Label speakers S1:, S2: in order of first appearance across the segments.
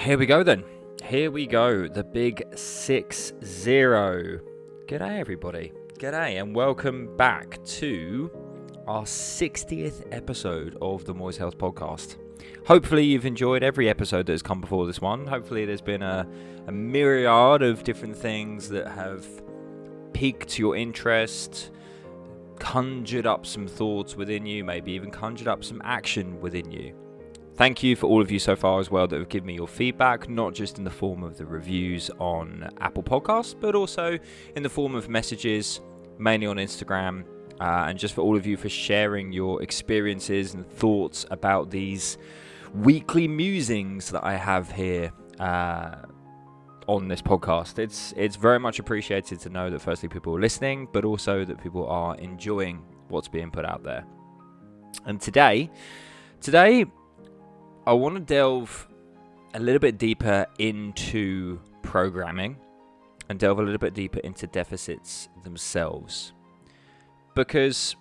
S1: here we go then. Here we go. The big 6 0. G'day, everybody. G'day, and welcome back to our 60th episode of the Moist Health Podcast. Hopefully, you've enjoyed every episode that has come before this one. Hopefully, there's been a, a myriad of different things that have piqued your interest, conjured up some thoughts within you, maybe even conjured up some action within you. Thank you for all of you so far as well that have given me your feedback, not just in the form of the reviews on Apple Podcasts, but also in the form of messages, mainly on Instagram. Uh, and just for all of you for sharing your experiences and thoughts about these weekly musings that I have here uh, on this podcast. It's it's very much appreciated to know that firstly people are listening, but also that people are enjoying what's being put out there. And today, today I want to delve a little bit deeper into programming and delve a little bit deeper into deficits themselves. Because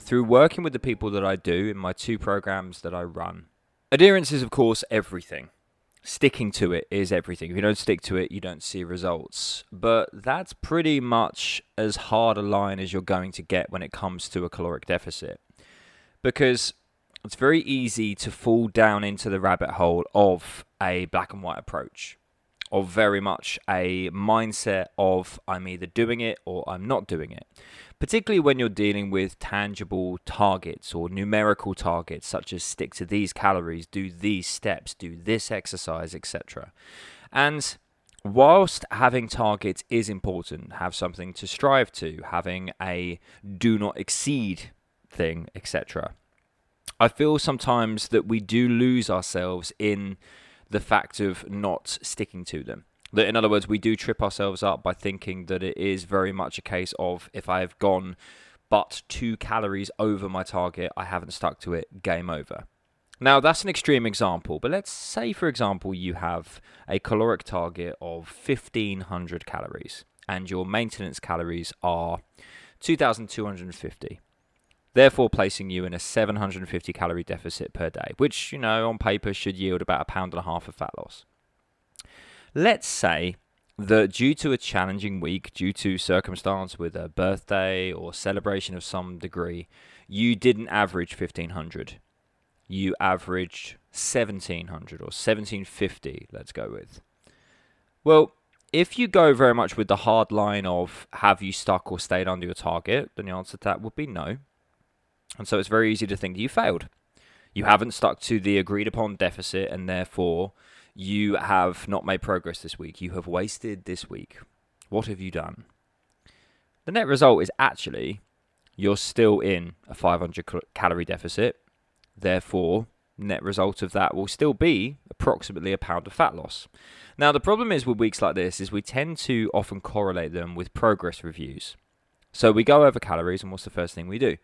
S1: through working with the people that I do in my two programs that I run, adherence is, of course, everything. Sticking to it is everything. If you don't stick to it, you don't see results. But that's pretty much as hard a line as you're going to get when it comes to a caloric deficit. Because it's very easy to fall down into the rabbit hole of a black and white approach, of very much a mindset of I'm either doing it or I'm not doing it. Particularly when you're dealing with tangible targets or numerical targets, such as stick to these calories, do these steps, do this exercise, etc. And whilst having targets is important, have something to strive to, having a do not exceed thing, etc I feel sometimes that we do lose ourselves in the fact of not sticking to them. That, in other words, we do trip ourselves up by thinking that it is very much a case of if I have gone but two calories over my target, I haven't stuck to it, game over. Now, that's an extreme example, but let's say, for example, you have a caloric target of 1500 calories and your maintenance calories are 2250 therefore placing you in a 750 calorie deficit per day, which, you know, on paper should yield about a pound and a half of fat loss. Let's say that due to a challenging week, due to circumstance with a birthday or celebration of some degree, you didn't average 1500. You averaged 1700 or 1750, let's go with. Well, if you go very much with the hard line of have you stuck or stayed under your target, then the answer to that would be no. And so it's very easy to think you failed. You haven't stuck to the agreed upon deficit, and therefore you have not made progress this week. You have wasted this week. What have you done? The net result is actually you're still in a 500 calorie deficit. Therefore, net result of that will still be approximately a pound of fat loss. Now, the problem is with weeks like this is we tend to often correlate them with progress reviews. So we go over calories, and what's the first thing we do?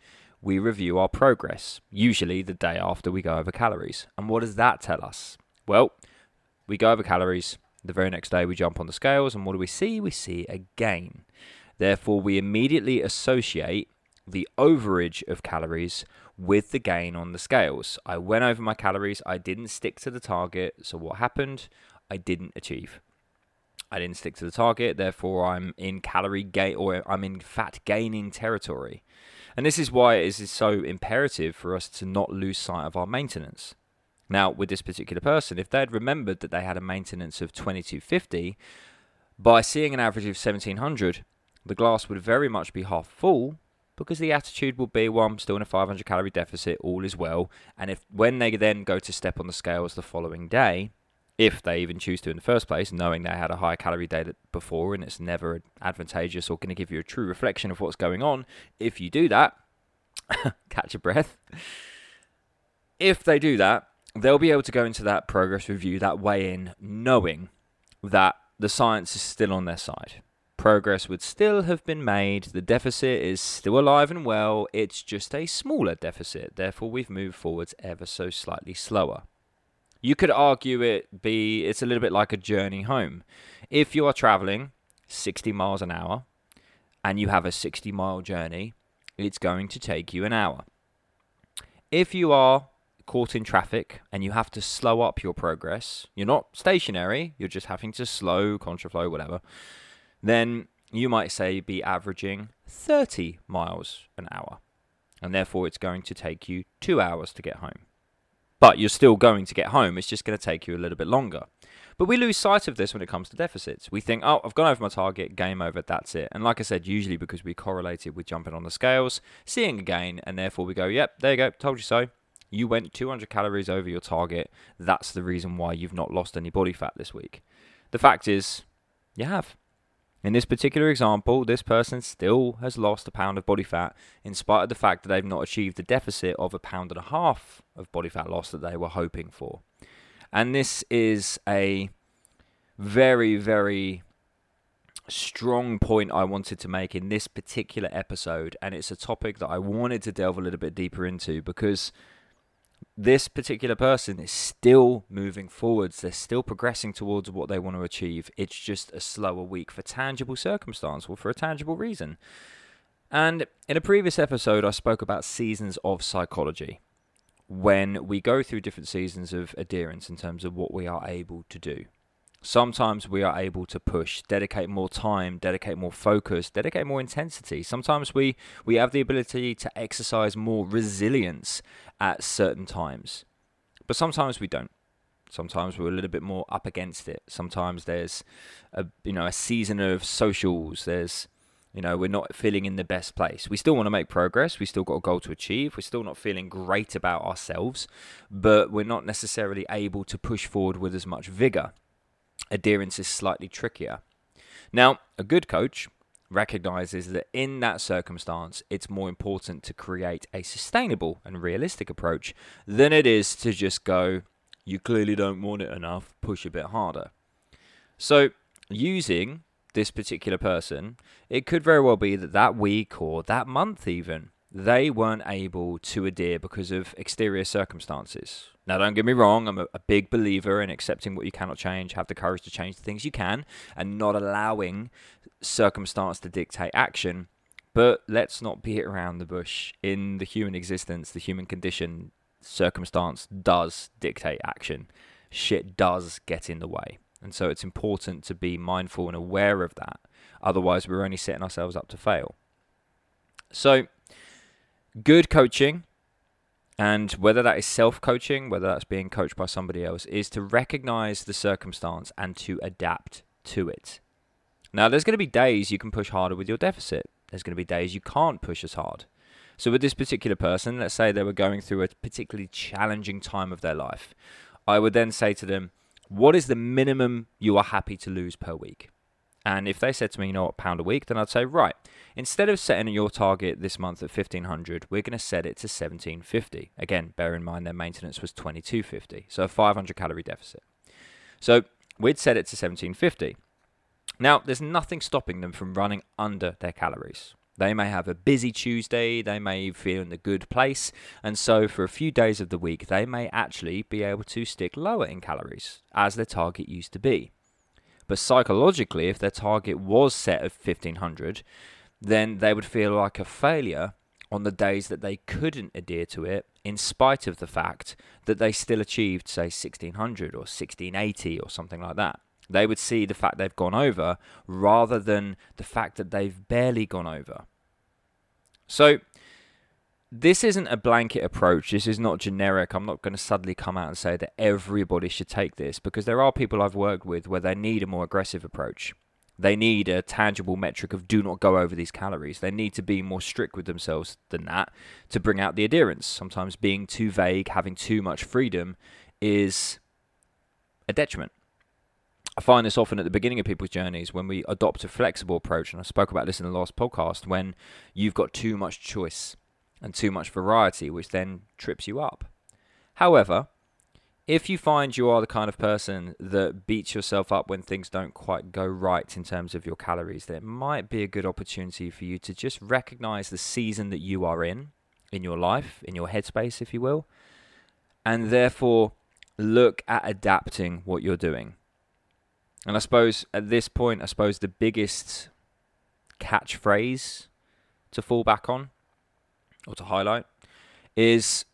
S1: We review our progress, usually the day after we go over calories. And what does that tell us? Well, we go over calories, the very next day we jump on the scales, and what do we see? We see a gain. Therefore, we immediately associate the overage of calories with the gain on the scales. I went over my calories, I didn't stick to the target, so what happened? I didn't achieve. I didn't stick to the target, therefore I'm in calorie gain or I'm in fat gaining territory. And this is why it is so imperative for us to not lose sight of our maintenance. Now, with this particular person, if they had remembered that they had a maintenance of 2250, by seeing an average of 1700, the glass would very much be half full because the attitude will be, well, I'm still in a 500 calorie deficit, all is well. And if when they then go to step on the scales the following day, if they even choose to in the first place, knowing they had a high calorie day before and it's never advantageous or going to give you a true reflection of what's going on. If you do that, catch a breath. If they do that, they'll be able to go into that progress review, that weigh in, knowing that the science is still on their side. Progress would still have been made, the deficit is still alive and well, it's just a smaller deficit, therefore, we've moved forwards ever so slightly slower. You could argue it be it's a little bit like a journey home. If you are traveling 60 miles an hour and you have a 60 mile journey, it's going to take you an hour. If you are caught in traffic and you have to slow up your progress, you're not stationary, you're just having to slow, contraflow, whatever, then you might say be averaging 30 miles an hour. And therefore, it's going to take you two hours to get home. But you're still going to get home, it's just going to take you a little bit longer. But we lose sight of this when it comes to deficits. We think, oh, I've gone over my target, game over, that's it. And like I said, usually because we correlate it with jumping on the scales, seeing a gain, and therefore we go, yep, there you go, told you so. You went 200 calories over your target. That's the reason why you've not lost any body fat this week. The fact is, you have. In this particular example, this person still has lost a pound of body fat in spite of the fact that they've not achieved the deficit of a pound and a half of body fat loss that they were hoping for. And this is a very, very strong point I wanted to make in this particular episode. And it's a topic that I wanted to delve a little bit deeper into because this particular person is still moving forwards. They're still progressing towards what they want to achieve. It's just a slower week for tangible circumstance or for a tangible reason. And in a previous episode, I spoke about seasons of psychology when we go through different seasons of adherence in terms of what we are able to do. Sometimes we are able to push, dedicate more time, dedicate more focus, dedicate more intensity. Sometimes we, we have the ability to exercise more resilience at certain times. But sometimes we don't. Sometimes we're a little bit more up against it. Sometimes there's a you know a season of socials. There's you know, we're not feeling in the best place. We still want to make progress. We still got a goal to achieve. We're still not feeling great about ourselves, but we're not necessarily able to push forward with as much vigor. Adherence is slightly trickier. Now, a good coach recognizes that in that circumstance, it's more important to create a sustainable and realistic approach than it is to just go, you clearly don't want it enough, push a bit harder. So, using this particular person, it could very well be that that week or that month, even, they weren't able to adhere because of exterior circumstances. Now, don't get me wrong, I'm a, a, big believer in accepting what you cannot change, have the courage to change the things you can, and not allowing circumstance to dictate action. But let's not beat around the bush. In the human existence, the human condition, circumstance does dictate action. Shit does get in the way. And so it's important to be mindful and aware of that. Otherwise, we're only setting ourselves up to fail. So, good coaching, and whether that is self coaching, whether that's being coached by somebody else, is to recognize the circumstance and to adapt to it. Now, there's going to be days you can push harder with your deficit, there's going to be days you can't push as hard. So, with this particular person, let's say they were going through a particularly challenging time of their life, I would then say to them, what is the minimum you are happy to lose per week? And if they said to me, you know what, pound a week, then I'd say, right, instead of setting your target this month at 1500, we're going to set it to 1750. Again, bear in mind their maintenance was 2250, so a 500 calorie deficit. So we'd set it to 1750. Now, there's nothing stopping them from running under their calories. They may have a busy Tuesday, they may feel in a good place, and so for a few days of the week, they may actually be able to stick lower in calories, as their target used to be. But psychologically, if their target was set at 1500, then they would feel like a failure on the days that they couldn't adhere to it, in spite of the fact that they still achieved, say, 1600 or 1680 or something like that. They would see the fact they've gone over rather than the fact that they've barely gone over. So, this isn't a blanket approach. This is not generic. I'm not going to suddenly come out and say that everybody should take this because there are people I've worked with where they need a more aggressive approach. They need a tangible metric of do not go over these calories. They need to be more strict with themselves than that to bring out the adherence. Sometimes being too vague, having too much freedom is a detriment. I find this often at the beginning of people's journeys when we adopt a flexible approach, and I spoke about this in the last podcast, when you've got too much choice and too much variety, which then trips you up. However, if you find you are the kind of person that beats yourself up when things don't quite go right in terms of your calories, then it might be a good opportunity for you to just recognize the season that you are in, in your life, in your headspace, if you will, and therefore look at adapting what you're doing. And I suppose at this point, I suppose the biggest catchphrase to fall back on or to highlight is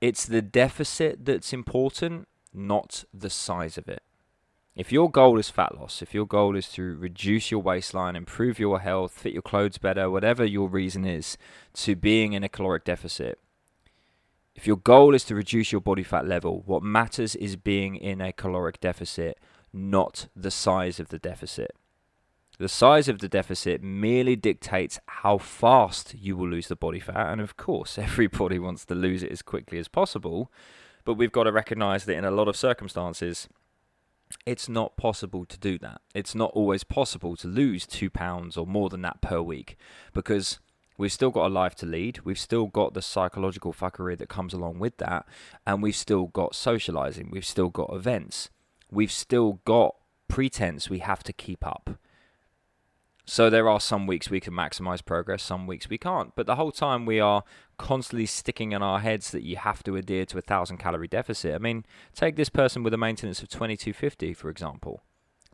S1: it's the deficit that's important, not the size of it. If your goal is fat loss, if your goal is to reduce your waistline, improve your health, fit your clothes better, whatever your reason is to being in a caloric deficit, if your goal is to reduce your body fat level, what matters is being in a caloric deficit, not the size of the deficit. The size of the deficit merely dictates how fast you will lose the body fat, and of course, everybody wants to lose it as quickly as possible. But we've got to recognize that in a lot of circumstances, it's not possible to do that. It's not always possible to lose two pounds or more than that per week because we've still got a life to lead. We've still got the psychological fuckery that comes along with that. And we've still got socializing. We've still got events. We've still got pretense we have to keep up. So there are some weeks we can maximize progress, some weeks we can't. But the whole time we are constantly sticking in our heads that you have to adhere to a thousand calorie deficit. I mean, take this person with a maintenance of 2250, for example.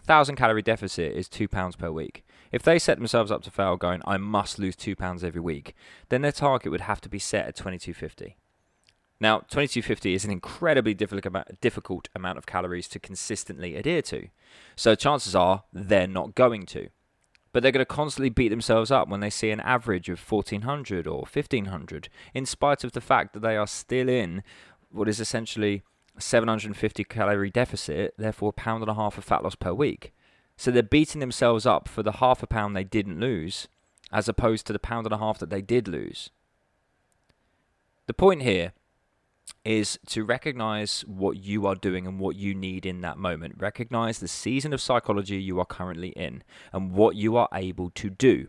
S1: Thousand calorie deficit is two pounds per week. If they set themselves up to fail, going, I must lose two pounds every week, then their target would have to be set at 2250. Now, 2250 is an incredibly difficult amount of calories to consistently adhere to. So chances are they're not going to but they're going to constantly beat themselves up when they see an average of 1400 or 1500, in spite of the fact that they are still in what is essentially a 750 calorie deficit, therefore a pound and a half of fat loss per week. So they're beating themselves up for the half a pound they didn't lose, as opposed to the pound and a half that they did lose. The point here is to recognize what you are doing and what you need in that moment. Recognize the season of psychology you are currently in and what you are able to do.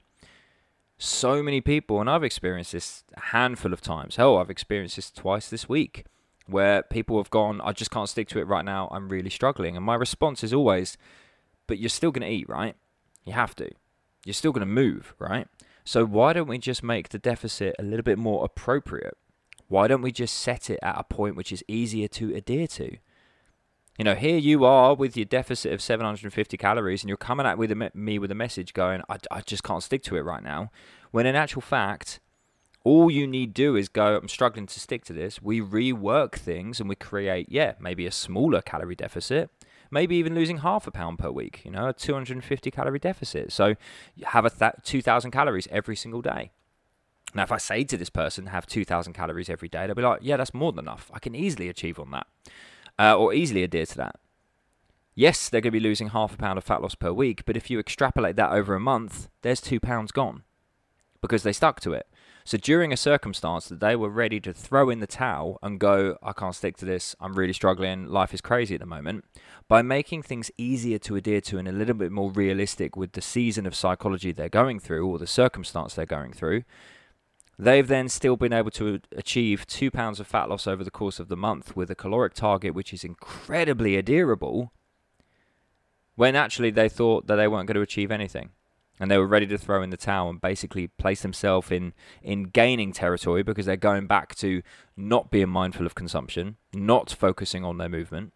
S1: So many people, and I've experienced this a handful of times. Hell, I've experienced this twice this week where people have gone, I just can't stick to it right now. I'm really struggling. And my response is always, but you're still going to eat, right? You have to. You're still going to move, right? So why don't we just make the deficit a little bit more appropriate? Why don't we just set it at a point which is easier to adhere to? You know, here you are with your deficit of 750 calories, and you're coming at with a, me with a message going, I, I just can't stick to it right now. When in actual fact, all you need do is go, I'm struggling to stick to this. We rework things and we create, yeah, maybe a smaller calorie deficit, maybe even losing half a pound per week, you know, a 250 calorie deficit. So you have a th- 2,000 calories every single day. Now, if I say to this person, have 2,000 calories every day, they'll be like, yeah, that's more than enough. I can easily achieve on that uh, or easily adhere to that. Yes, they're going to be losing half a pound of fat loss per week, but if you extrapolate that over a month, there's two pounds gone because they stuck to it. So during a circumstance that they were ready to throw in the towel and go, I can't stick to this, I'm really struggling, life is crazy at the moment, by making things easier to adhere to and a little bit more realistic with the season of psychology they're going through or the circumstance they're going through, They've then still been able to achieve two pounds of fat loss over the course of the month with a caloric target which is incredibly adherable, when actually they thought that they weren't going to achieve anything. And they were ready to throw in the towel and basically place themselves in, in gaining territory because they're going back to not being mindful of consumption, not focusing on their movement.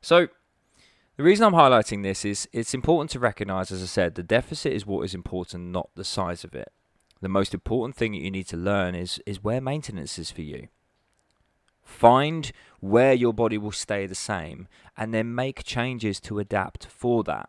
S1: So, the reason I'm highlighting this is it's important to recognize, as I said, the deficit is what is important, not the size of it the most important thing that you need to learn is is where maintenance is for you. Find where your body will stay the same and then make changes to adapt for that,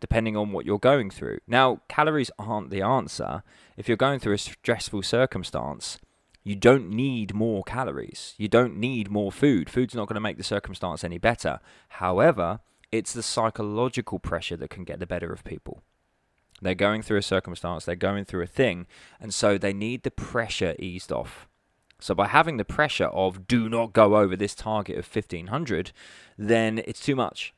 S1: depending on what you're going through. Now, calories aren't the answer. If you're going through a stressful circumstance, you don't need more calories. You don't need more food. Food's not going to make the circumstance any better. However, it's the psychological pressure that can get the better of people. They're going through a circumstance, they're going through a thing, and so they need the pressure eased off. So by having the pressure of do not go over this target of 1500, then it's too much.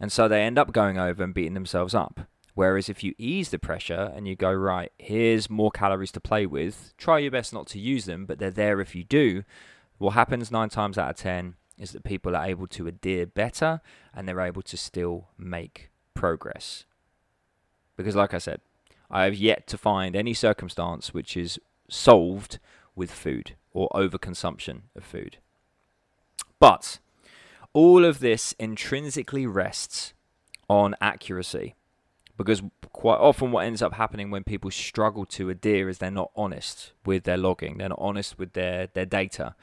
S1: And so they end up going over and beating themselves up. Whereas if you ease the pressure and you go, right, here's more calories to play with, try your best not to use them, but they're there if you do. What happens nine times out of 10 is that people are able to adhere better and they're able to still make progress. Because, like I said, I have yet to find any circumstance which is solved with food or overconsumption of food. But all of this intrinsically rests on accuracy. Because quite often what ends up happening when people struggle to adhere is they're not honest with their logging. They're not honest with their their data.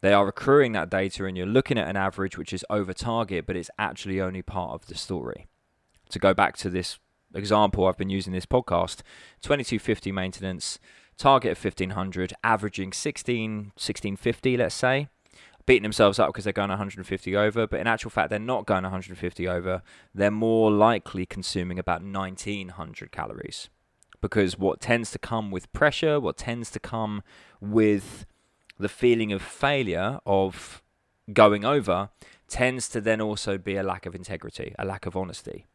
S1: They are accruing that data and you're looking at an average which is over target but it's actually only part of the story. To go back to this example i've been using this podcast 2250 maintenance target of 1500 averaging 16 1650 let's say beating themselves up because they're going 150 over, but in actual fact, they're not going 150 over. They're more likely consuming about 1900 calories. Because what tends to come with pressure, what tends to come with the feeling of failure of going over, tends to then also be a lack of integrity, a lack of honesty.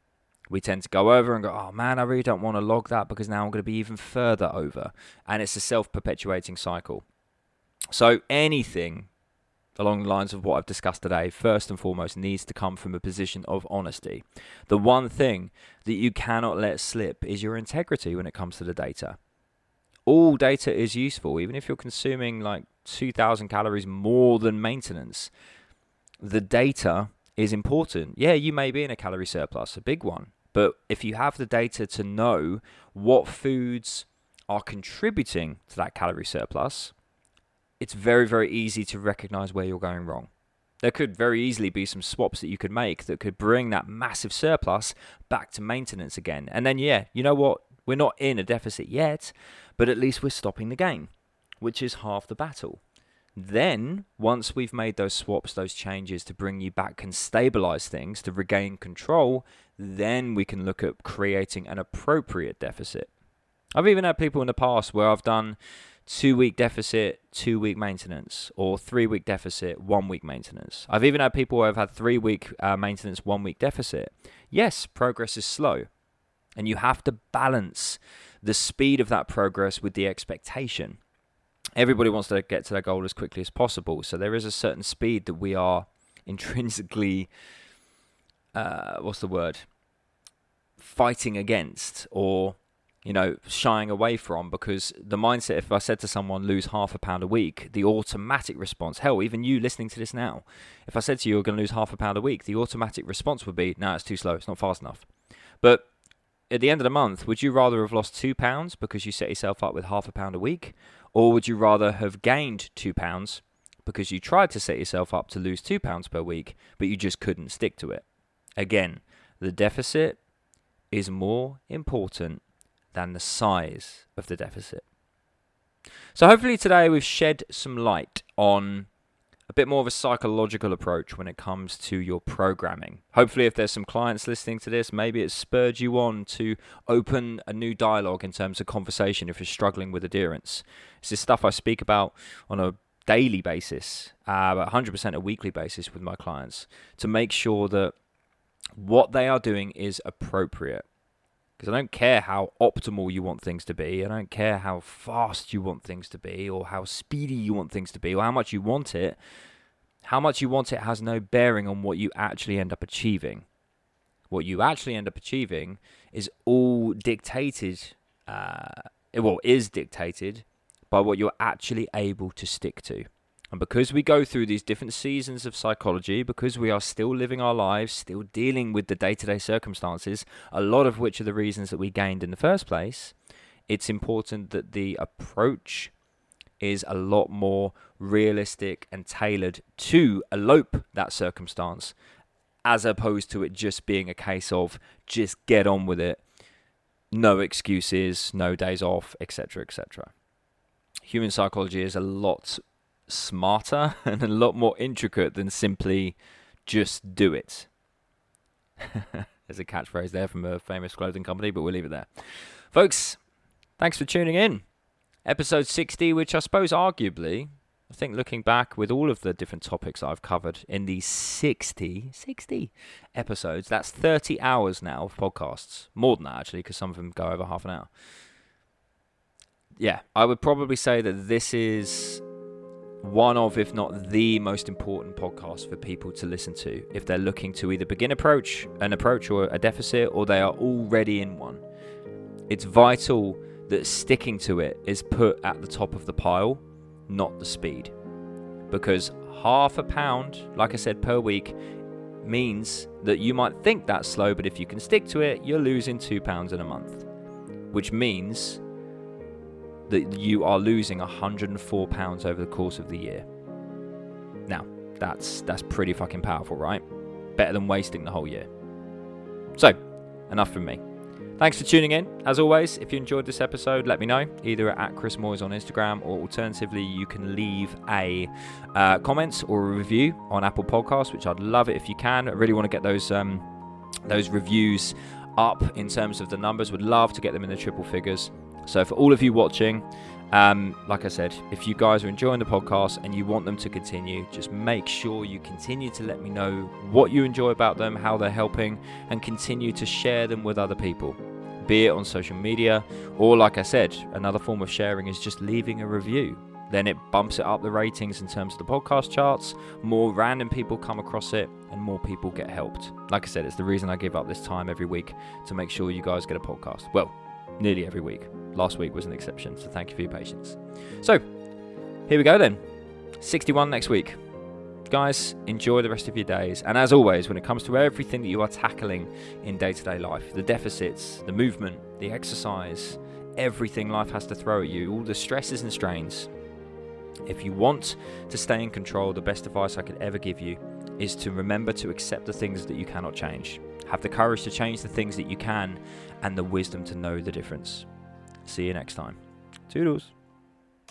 S1: We tend to go over and go, oh man, I really don't want to log that because now I'm going to be even further over. And it's a self perpetuating cycle. So anything along the lines of what I've discussed today, first and foremost, needs to come from a position of honesty. The one thing that you cannot let slip is your integrity when it comes to the data. All data is useful, even if you're consuming like 2,000 calories more than maintenance. The data is important. Yeah, you may be in a calorie surplus, a big one, but if you have the data to know what foods are contributing to that calorie surplus, it's very, very easy to recognize where you're going wrong. There could very easily be some swaps that you could make that could bring that massive surplus back to maintenance again. And then, yeah, you know what? We're not in a deficit yet, but at least we're stopping the gain, which is half the battle. Then, once we've made those swaps, those changes to bring you back and stabilize things, to regain control, then we can look at creating an appropriate deficit. I've even had people in the past where I've done two week deficit, two week maintenance, or three week deficit, one week maintenance. I've even had people who have had three week uh, maintenance, one week deficit. Yes, progress is slow, and you have to balance the speed of that progress with the expectation. Everybody wants to get to their goal as quickly as possible, so there is a certain speed that we are intrinsically, uh, what's the word, fighting against, or you know, shying away from because the mindset, if I said to someone, lose half a pound a week, the automatic response, hell, even you listening to this now, if I said to you, you're going to lose half a pound a week, the automatic response would be, no, it's too slow, it's not fast enough. But at the end of the month, would you rather have lost two pounds because you set yourself up with half a pound a week? Or would you rather have gained two pounds because you tried to set yourself up to lose two pounds per week, but you just couldn't stick to it? Again, the deficit is more important than the size of the deficit. So, hopefully, today we've shed some light on a bit more of a psychological approach when it comes to your programming. Hopefully, if there's some clients listening to this, maybe it's spurred you on to open a new dialogue in terms of conversation if you're struggling with adherence. This is stuff I speak about on a daily basis, uh, 100% a weekly basis with my clients to make sure that what they are doing is appropriate. Because I don't care how optimal you want things to be. I don't care how fast you want things to be, or how speedy you want things to be, or how much you want it. How much you want it has no bearing on what you actually end up achieving. What you actually end up achieving is all dictated, uh, well, is dictated by what you're actually able to stick to. And because we go through these different seasons of psychology, because we are still living our lives, still dealing with the day to day circumstances, a lot of which are the reasons that we gained in the first place, it's important that the approach is a lot more realistic and tailored to elope that circumstance, as opposed to it just being a case of just get on with it, no excuses, no days off, etc., etc. Human psychology is a lot smarter and a lot more intricate than simply just do it. There's a catchphrase there from a famous clothing company, but we'll leave it there. Folks, thanks for tuning in. Episode 60, which I suppose arguably, I think looking back with all of the different topics I've covered in these 60, 60 episodes, that's 30 hours now of podcasts. More than that, actually, because some of them go over half an hour. Yeah, I would probably say that this is one of, if not the most important podcast for people to listen to if they're looking to either begin approach an approach or a deficit or they are already in one. It's vital that sticking to it is put at the top of the pile, not the speed. Because half a pound, like I said, per week means that you might think that's slow, but if you can stick to it, you're losing two pounds in a month, which means that you are losing 104 pounds over the course of the year. Now, that's that's pretty fucking powerful, right? Better than wasting the whole year. So, enough from me. Thanks for tuning in. As always, if you enjoyed this episode, let me know either at Chris Moyes on Instagram or alternatively, you can leave a uh, comment or a review on Apple Podcasts, which I'd love it if you can. I really want to get those um, those reviews up in terms of the numbers. Would love to get them in the triple figures. So for all of you watching, um, like I said, if you guys are enjoying the podcast and you want them to continue, just make sure you continue to let me know what you enjoy about them, how they're helping, and continue to share them with other people. Be it on social media, or like I said, another form of sharing is just leaving a review. Then it bumps it up the ratings in terms of the podcast charts. More random people come across it, and more people get helped. Like I said, it's the reason I give up this time every week to make sure you guys get a podcast. Well, nearly every week. Last week was an exception, so thank you for your patience. So, here we go then. 61 next week. Guys, enjoy the rest of your days. And as always, when it comes to everything that you are tackling in day to day life the deficits, the movement, the exercise, everything life has to throw at you, all the stresses and strains. If you want to stay in control, the best advice I could ever give you is to remember to accept the things that you cannot change. Have the courage to change the things that you can and the wisdom to know the difference. See you next time. Toodles.